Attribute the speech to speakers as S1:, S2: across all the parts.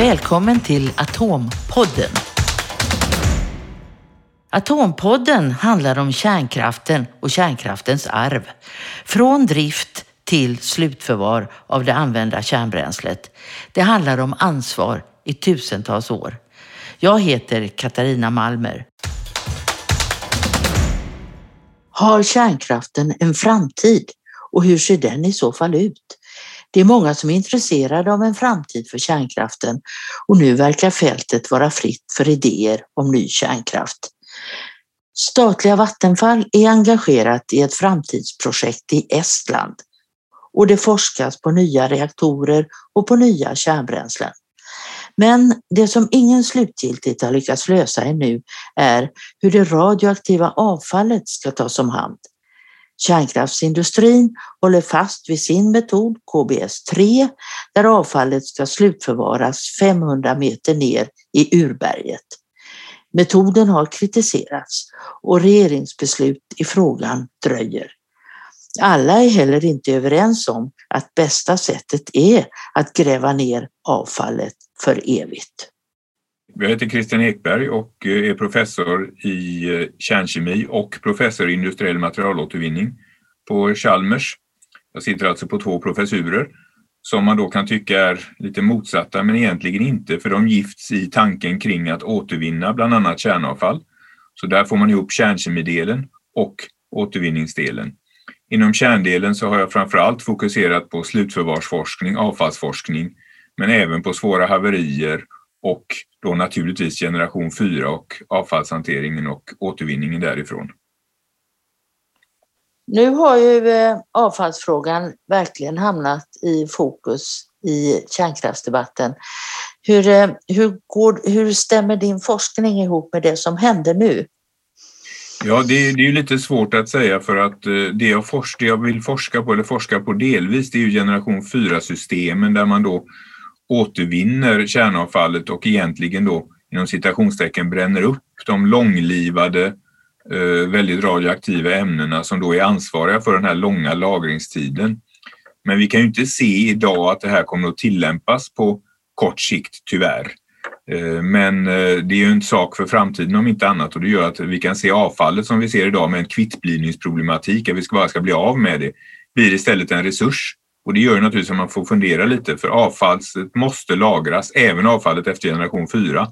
S1: Välkommen till Atompodden. Atompodden handlar om kärnkraften och kärnkraftens arv. Från drift till slutförvar av det använda kärnbränslet. Det handlar om ansvar i tusentals år. Jag heter Katarina Malmer. Har kärnkraften en framtid och hur ser den i så fall ut? Det är många som är intresserade av en framtid för kärnkraften och nu verkar fältet vara fritt för idéer om ny kärnkraft. Statliga Vattenfall är engagerat i ett framtidsprojekt i Estland och det forskas på nya reaktorer och på nya kärnbränslen. Men det som ingen slutgiltigt har lyckats lösa ännu är hur det radioaktiva avfallet ska tas om hand. Kärnkraftsindustrin håller fast vid sin metod KBS-3 där avfallet ska slutförvaras 500 meter ner i urberget. Metoden har kritiserats och regeringsbeslut i frågan dröjer. Alla är heller inte överens om att bästa sättet är att gräva ner avfallet för evigt.
S2: Jag heter Christian Ekberg och eh, är professor i eh, kärnkemi och professor i industriell materialåtervinning på Chalmers. Jag sitter alltså på två professurer som man då kan tycka är lite motsatta men egentligen inte för de gifts i tanken kring att återvinna bland annat kärnavfall. Så där får man ihop kärnkemidelen och återvinningsdelen. Inom kärndelen så har jag framförallt fokuserat på slutförvarsforskning, avfallsforskning, men även på svåra haverier och då naturligtvis generation 4 och avfallshanteringen och återvinningen därifrån.
S1: Nu har ju eh, avfallsfrågan verkligen hamnat i fokus i kärnkraftsdebatten. Hur, eh, hur, går, hur stämmer din forskning ihop med det som händer nu?
S2: Ja, det, är, det är lite svårt att säga för att eh, det jag, forsk, det jag vill forska på, eller forska på delvis, det är ju generation 4-systemen där man då återvinner kärnavfallet och egentligen då inom citationstecken bränner upp de långlivade eh, väldigt radioaktiva ämnena som då är ansvariga för den här långa lagringstiden. Men vi kan ju inte se idag att det här kommer att tillämpas på kort sikt, tyvärr. Eh, men eh, det är ju en sak för framtiden om inte annat och det gör att vi kan se avfallet som vi ser idag med en kvittblivningsproblematik, att vi bara ska bli av med det, blir istället en resurs. Och det gör ju naturligtvis att man får fundera lite för avfallet måste lagras, även avfallet efter generation 4.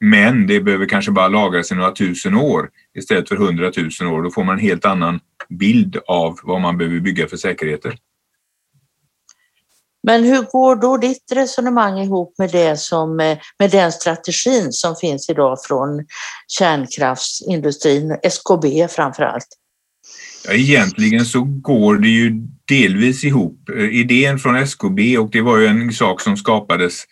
S2: Men det behöver kanske bara lagras i några tusen år istället för hundratusen år. Då får man en helt annan bild av vad man behöver bygga för säkerheter.
S1: Men hur går då ditt resonemang ihop med, det som, med den strategin som finns idag från kärnkraftsindustrin, SKB framför allt?
S2: Ja, egentligen så går det ju delvis ihop. Eh, idén från SKB, och det var ju en sak som skapades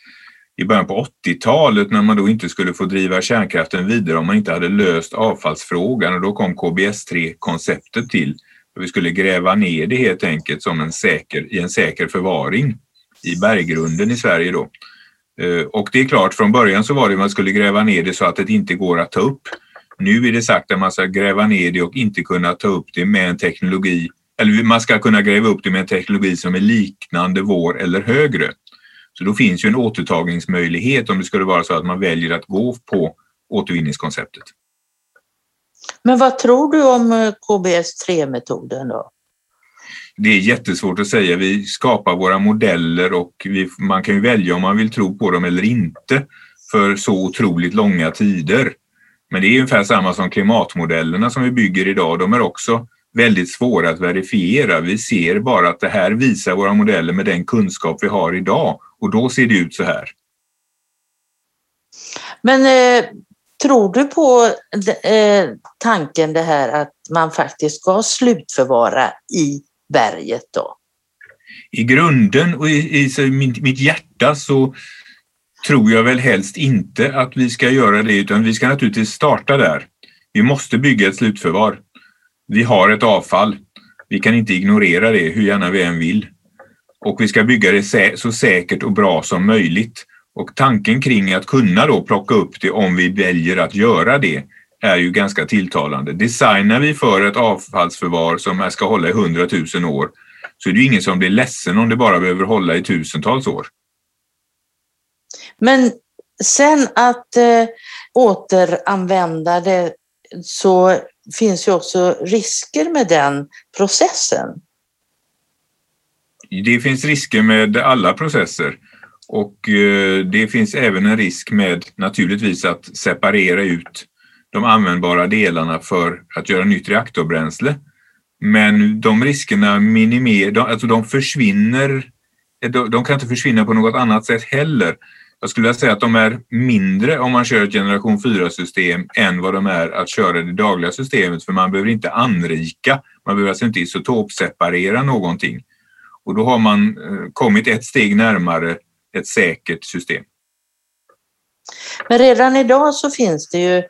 S2: i början på 80-talet när man då inte skulle få driva kärnkraften vidare om man inte hade löst avfallsfrågan och då kom KBS3-konceptet till. Vi skulle gräva ner det helt enkelt som en säker, i en säker förvaring i berggrunden i Sverige då. Eh, och det är klart, från början så var det att man skulle gräva ner det så att det inte går att ta upp. Nu är det sagt att man ska gräva ner det och inte kunna ta upp det med en teknologi, eller man ska kunna gräva upp det med en teknologi som är liknande vår eller högre. Så då finns ju en återtagningsmöjlighet om det skulle vara så att man väljer att gå på återvinningskonceptet.
S1: Men vad tror du om eh, KBS3-metoden då?
S2: Det är jättesvårt att säga. Vi skapar våra modeller och vi, man kan ju välja om man vill tro på dem eller inte för så otroligt långa tider. Men det är ungefär samma som klimatmodellerna som vi bygger idag. De är också väldigt svåra att verifiera. Vi ser bara att det här visar våra modeller med den kunskap vi har idag och då ser det ut så här.
S1: Men eh, tror du på eh, tanken det här att man faktiskt ska slutförvara i berget då?
S2: I grunden och i, i mitt, mitt hjärta så tror jag väl helst inte att vi ska göra det utan vi ska naturligtvis starta där. Vi måste bygga ett slutförvar. Vi har ett avfall. Vi kan inte ignorera det hur gärna vi än vill. Och vi ska bygga det så säkert och bra som möjligt. Och tanken kring att kunna då plocka upp det om vi väljer att göra det är ju ganska tilltalande. Designar vi för ett avfallsförvar som ska hålla i hundratusen år så är det ju ingen som blir ledsen om det bara behöver hålla i tusentals år.
S1: Men sen att eh, återanvända det så finns ju också risker med den processen.
S2: Det finns risker med alla processer och eh, det finns även en risk med naturligtvis att separera ut de användbara delarna för att göra nytt reaktorbränsle. Men de riskerna minimerar, alltså de försvinner, de kan inte försvinna på något annat sätt heller. Jag skulle vilja säga att de är mindre om man kör ett generation 4-system än vad de är att köra det dagliga systemet för man behöver inte anrika, man behöver alltså inte isotopseparera någonting. Och då har man eh, kommit ett steg närmare ett säkert system.
S1: Men redan idag så finns det ju,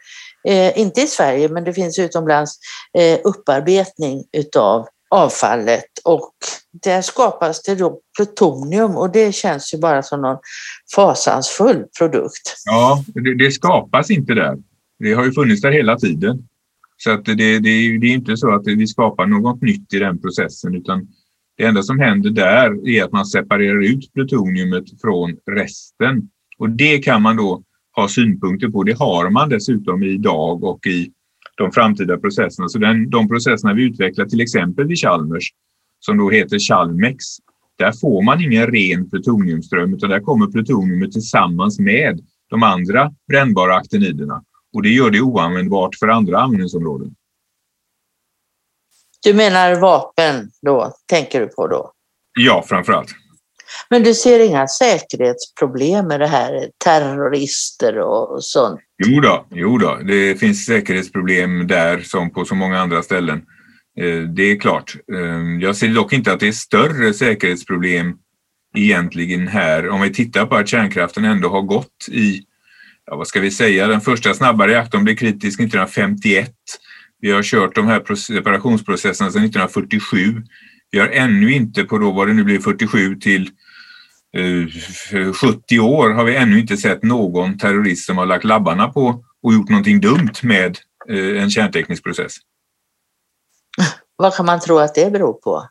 S1: eh, inte i Sverige, men det finns utomlands eh, upparbetning utav avfallet och där skapas det då plutonium och det känns ju bara som någon fasansfull produkt.
S2: Ja, det, det skapas inte där. Det har ju funnits där hela tiden. Så att det, det, det är inte så att vi skapar något nytt i den processen utan det enda som händer där är att man separerar ut plutoniumet från resten. Och det kan man då ha synpunkter på. Det har man dessutom idag och i de framtida processerna. Så den, de processerna vi utvecklar till exempel vid Chalmers, som då heter Chalmex, där får man ingen ren plutoniumström utan där kommer plutoniumet tillsammans med de andra brännbara aktiniderna. Och det gör det oanvändbart för andra användningsområden.
S1: Du menar vapen då, tänker du på då?
S2: Ja, framför allt.
S1: Men du ser inga säkerhetsproblem med det här, terrorister och sånt?
S2: Jo då, jo då. det finns säkerhetsproblem där som på så många andra ställen. Eh, det är klart. Ehm, jag ser dock inte att det är större säkerhetsproblem egentligen här. Om vi tittar på att kärnkraften ändå har gått i, ja, vad ska vi säga, den första snabba reaktorn blev kritisk 1951. Vi har kört de här separationsprocesserna sedan 1947. Vi har ännu inte på då vad det nu blir 47 till 70 eh, år har vi ännu inte sett någon terrorist som har lagt labbarna på och gjort någonting dumt med eh, en kärnteknisk process.
S1: Vad kan man tro att det beror på?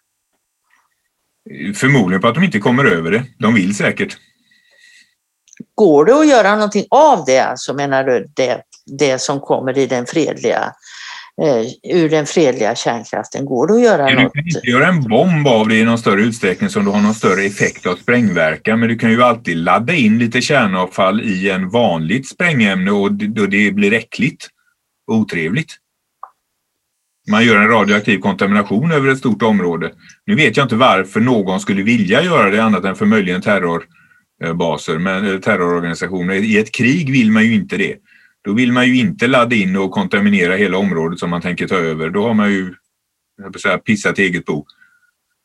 S2: Förmodligen på att de inte kommer över det. De vill säkert.
S1: Går det att göra någonting av det, alltså menar du, det, det som kommer i den fredliga eh, ur den fredliga kärnkraften? Går det att göra
S2: ja,
S1: något?
S2: Du kan inte göra en bomb av det i någon större utsträckning som du har någon större effekt av sprängverkan, men du kan ju alltid ladda in lite kärnavfall i en vanligt sprängämne och det blir äckligt och otrevligt. Man gör en radioaktiv kontamination över ett stort område. Nu vet jag inte varför någon skulle vilja göra det annat än för möjligen terrorbaser, men terrororganisationer. I ett krig vill man ju inte det. Då vill man ju inte ladda in och kontaminera hela området som man tänker ta över. Då har man ju säga, pissat eget bo.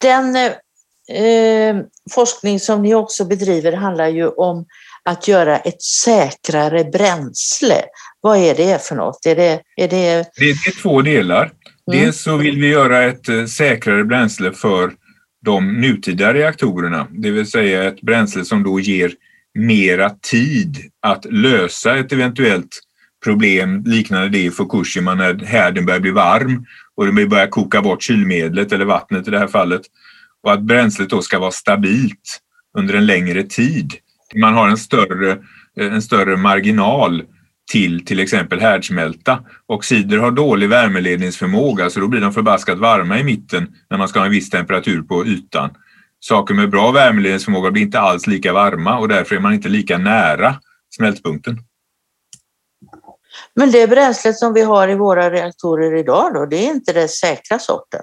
S1: Den eh, forskning som ni också bedriver handlar ju om att göra ett säkrare bränsle. Vad är det för något? Är det, är det...
S2: det är två delar. Mm. Dels så vill vi göra ett eh, säkrare bränsle för de nutida reaktorerna, det vill säga ett bränsle som då ger mera tid att lösa ett eventuellt problem liknande det i Fukushima när härden börjar bli varm och det börjar koka bort kylmedlet eller vattnet i det här fallet. Och att bränslet då ska vara stabilt under en längre tid. Man har en större, en större marginal till till exempel härdsmälta. Oxider har dålig värmeledningsförmåga så då blir de förbaskat varma i mitten när man ska ha en viss temperatur på ytan. Saker med bra värmeledningsförmåga blir inte alls lika varma och därför är man inte lika nära smältpunkten.
S1: Men det bränslet som vi har i våra reaktorer idag då, det är inte den säkra sorten?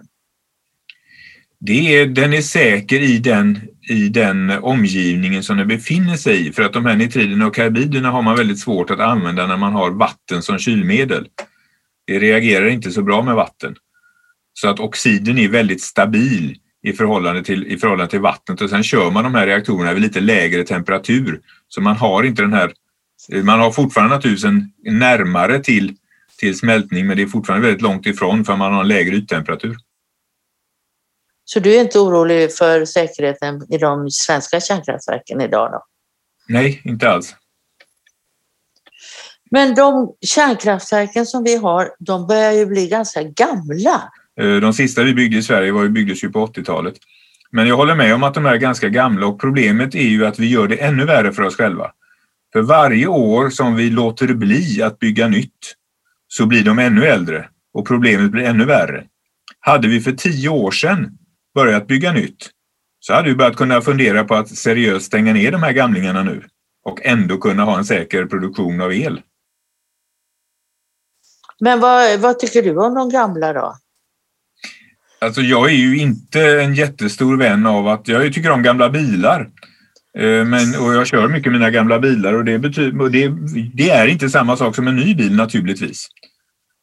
S2: Det är, den är säker i den, i den omgivningen som den befinner sig i för att de här nitriderna och karbiderna har man väldigt svårt att använda när man har vatten som kylmedel. Det reagerar inte så bra med vatten. Så att oxiden är väldigt stabil i förhållande till, i förhållande till vattnet och sen kör man de här reaktorerna vid lite lägre temperatur. Så man har inte den här man har fortfarande naturligtvis en närmare till, till smältning men det är fortfarande väldigt långt ifrån för man har en lägre yttemperatur.
S1: Så du är inte orolig för säkerheten i de svenska kärnkraftverken idag? Då?
S2: Nej, inte alls.
S1: Men de kärnkraftverken som vi har, de börjar ju bli ganska gamla.
S2: Eh, de sista vi byggde i Sverige var ju, byggdes ju på 80-talet. Men jag håller med om att de är ganska gamla och problemet är ju att vi gör det ännu värre för oss själva. För varje år som vi låter bli att bygga nytt så blir de ännu äldre och problemet blir ännu värre. Hade vi för tio år sedan börjat bygga nytt så hade vi börjat kunna fundera på att seriöst stänga ner de här gamlingarna nu och ändå kunna ha en säker produktion av el.
S1: Men vad, vad tycker du om de gamla då?
S2: Alltså jag är ju inte en jättestor vän av att, jag tycker om gamla bilar. Eh, men, och jag kör mycket mina gamla bilar och, det, betyder, och det, det, är inte samma sak som en ny bil naturligtvis.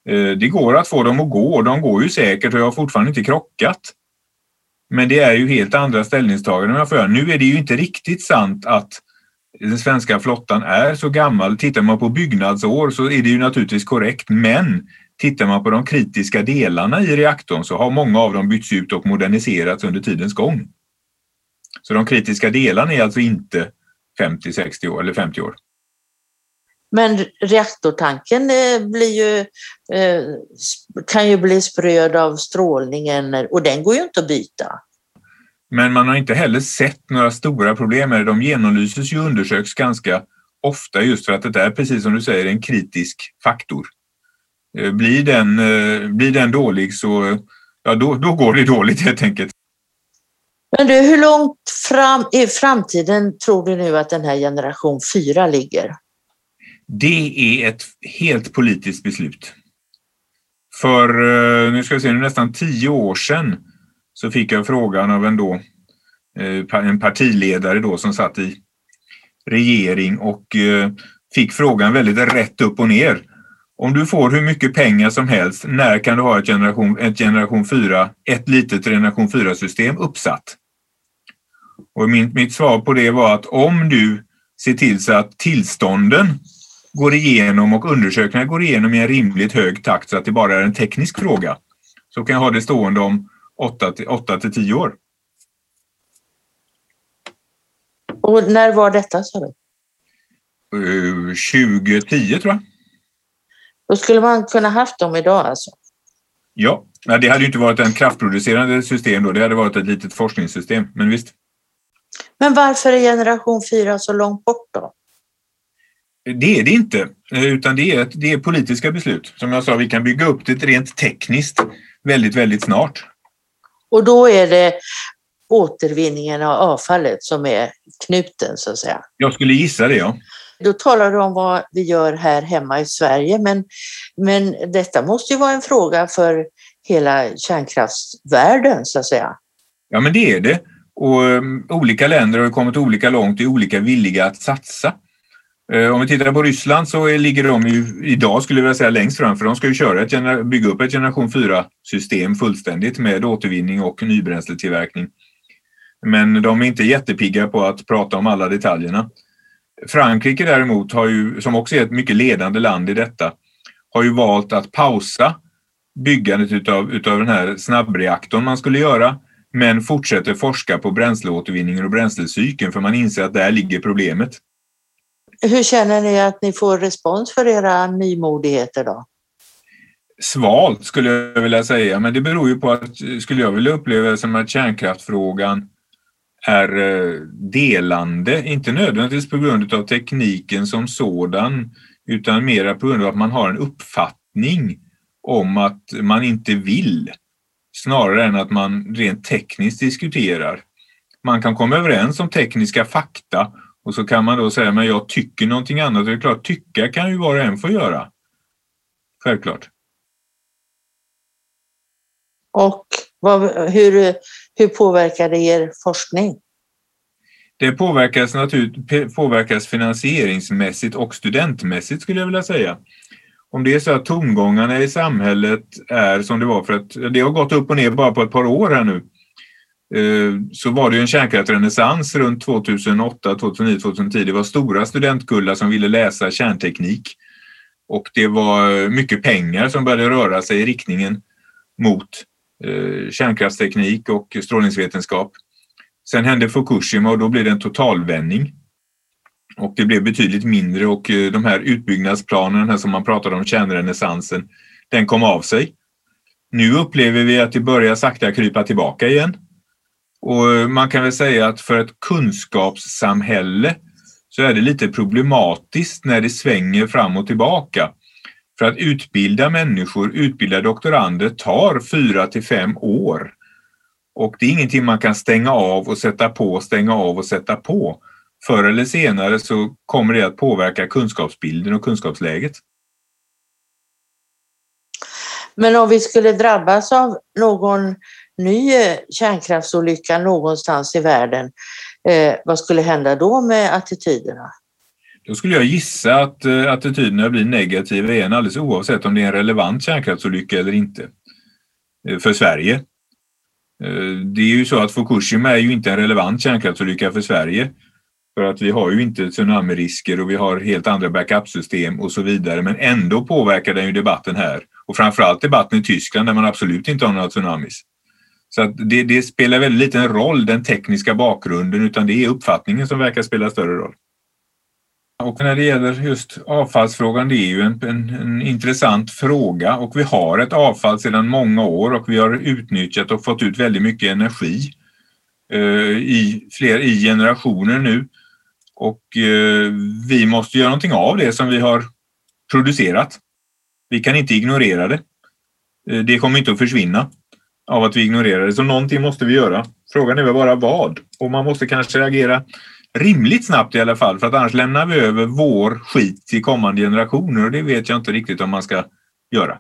S2: Eh, det går att få dem att gå och de går ju säkert och jag har fortfarande inte krockat. Men det är ju helt andra ställningstaganden jag får göra. Nu är det ju inte riktigt sant att den svenska flottan är så gammal. Tittar man på byggnadsår så är det ju naturligtvis korrekt, men tittar man på de kritiska delarna i reaktorn så har många av dem bytts ut och moderniserats under tidens gång. Så de kritiska delarna är alltså inte 50, 60 år eller 50 år.
S1: Men reaktortanken eh, blir ju, eh, kan ju bli spröd av strålningen och den går ju inte att byta.
S2: Men man har inte heller sett några stora problem med det. De genomlyses ju och undersöks ganska ofta just för att det är precis som du säger en kritisk faktor. Eh, blir den, blir den dålig så ja, då, då går det dåligt helt enkelt.
S1: Men du, hur långt fram i framtiden tror du nu att den här generation 4 ligger?
S2: Det är ett helt politiskt beslut. För eh, nu ska vi se, nästan tio år sedan så fick jag frågan av en, då, eh, en partiledare då som satt i regering och eh, fick frågan väldigt rätt upp och ner. Om du får hur mycket pengar som helst, när kan du ha ett generation, ett generation 4, ett litet generation 4-system uppsatt? Och min, mitt svar på det var att om du ser till så att tillstånden går igenom och undersökningar går igenom i en rimligt hög takt så att det bara är en teknisk fråga så kan jag ha det stående om 8 till, 8 till 10 år.
S1: Och när var detta sa du?
S2: 2010 tror jag.
S1: Då skulle man kunna haft dem idag alltså?
S2: Ja, det hade ju inte varit en kraftproducerande system då, det hade varit ett litet forskningssystem, men visst.
S1: Men varför är generation 4 så långt bort då?
S2: Det är det inte, utan det är, det är politiska beslut. Som jag sa, vi kan bygga upp det rent tekniskt väldigt, väldigt snart.
S1: Och då är det återvinningen av avfallet som är knuten så att säga?
S2: Jag skulle gissa det, ja.
S1: Då talar du om vad vi gör här hemma i Sverige, men, men detta måste ju vara en fråga för hela kärnkraftsvärlden så att säga.
S2: Ja, men det är det. Och um, olika länder har kommit olika långt och är olika villiga att satsa. Eh, om vi tittar på Ryssland så ligger de ju idag skulle jag vilja säga längst fram för de ska ju köra ett, bygga upp ett generation 4-system fullständigt med återvinning och nybränsletillverkning. Men de är inte jättepigga på att prata om alla detaljerna. Frankrike däremot, har ju, som också är ett mycket ledande land i detta, har ju valt att pausa byggandet utav, utav den här snabbreaktorn man skulle göra men fortsätter forska på bränsleåtervinningen och bränslecykeln för man inser att där ligger problemet.
S1: Hur känner ni att ni får respons för era nymodigheter då?
S2: Svalt skulle jag vilja säga, men det beror ju på att, skulle jag vilja uppleva som att kärnkraftfrågan är eh, delande, inte nödvändigtvis på grund av tekniken som sådan, utan mera på grund av att man har en uppfattning om att man inte vill snarare än att man rent tekniskt diskuterar. Man kan komma överens om tekniska fakta och så kan man då säga men jag tycker någonting annat. Det är klart, tycka kan ju var och en få göra. Självklart.
S1: Och vad, hur, hur påverkar det er forskning?
S2: Det påverkas, påverkas finansieringsmässigt och studentmässigt skulle jag vilja säga om det är så att tongångarna i samhället är som det var för att det har gått upp och ner bara på ett par år här nu eh, så var det en kärnkraftsrenässans runt 2008, 2009, 2010. Det var stora studentkullar som ville läsa kärnteknik och det var mycket pengar som började röra sig i riktningen mot eh, kärnkraftsteknik och strålningsvetenskap. Sen hände Fukushima och då blev det en totalvändning och det blev betydligt mindre och eh, de här utbyggnadsplanerna som man pratade om, kärnrenässansen, den kom av sig. Nu upplever vi att det börjar sakta krypa tillbaka igen. Och eh, man kan väl säga att för ett kunskapssamhälle så är det lite problematiskt när det svänger fram och tillbaka. För att utbilda människor, utbilda doktorander tar fyra till fem år. Och det är ingenting man kan stänga av och sätta på, stänga av och sätta på. Förr eller senare så kommer det att påverka kunskapsbilden och kunskapsläget.
S1: Men om vi skulle drabbas av någon ny eh, kärnkraftsolycka någonstans i världen, eh, vad skulle hända då med attityderna?
S2: Då skulle jag gissa att eh, attityderna blir negativa igen alldeles oavsett om det är en relevant kärnkraftsolycka eller inte eh, för Sverige. Det är ju så att Fukushima är ju inte en relevant kärnkraftsolycka för Sverige. För att vi har ju inte tsunamirisker och vi har helt andra backupsystem och så vidare. Men ändå påverkar den ju debatten här. Och framförallt debatten i Tyskland där man absolut inte har några tsunamis. Så att det, det spelar väldigt liten roll, den tekniska bakgrunden, utan det är uppfattningen som verkar spela större roll. Och när det gäller just avfallsfrågan, det är ju en, en, en, intressant fråga och vi har ett avfall sedan många år och vi har utnyttjat och fått ut väldigt mycket energi eh, i, fler, i generationer nu. Och eh, vi måste göra någonting av det som vi har producerat. Vi kan inte ignorera det. Eh, det kommer inte att försvinna av att vi ignorerar det, så någonting måste vi göra. Frågan är väl bara vad? Och man måste kanske reagera rimligt snabbt i alla fall, för att annars lämnar vi över vår skit till kommande generationer och det vet jag inte riktigt om man ska göra.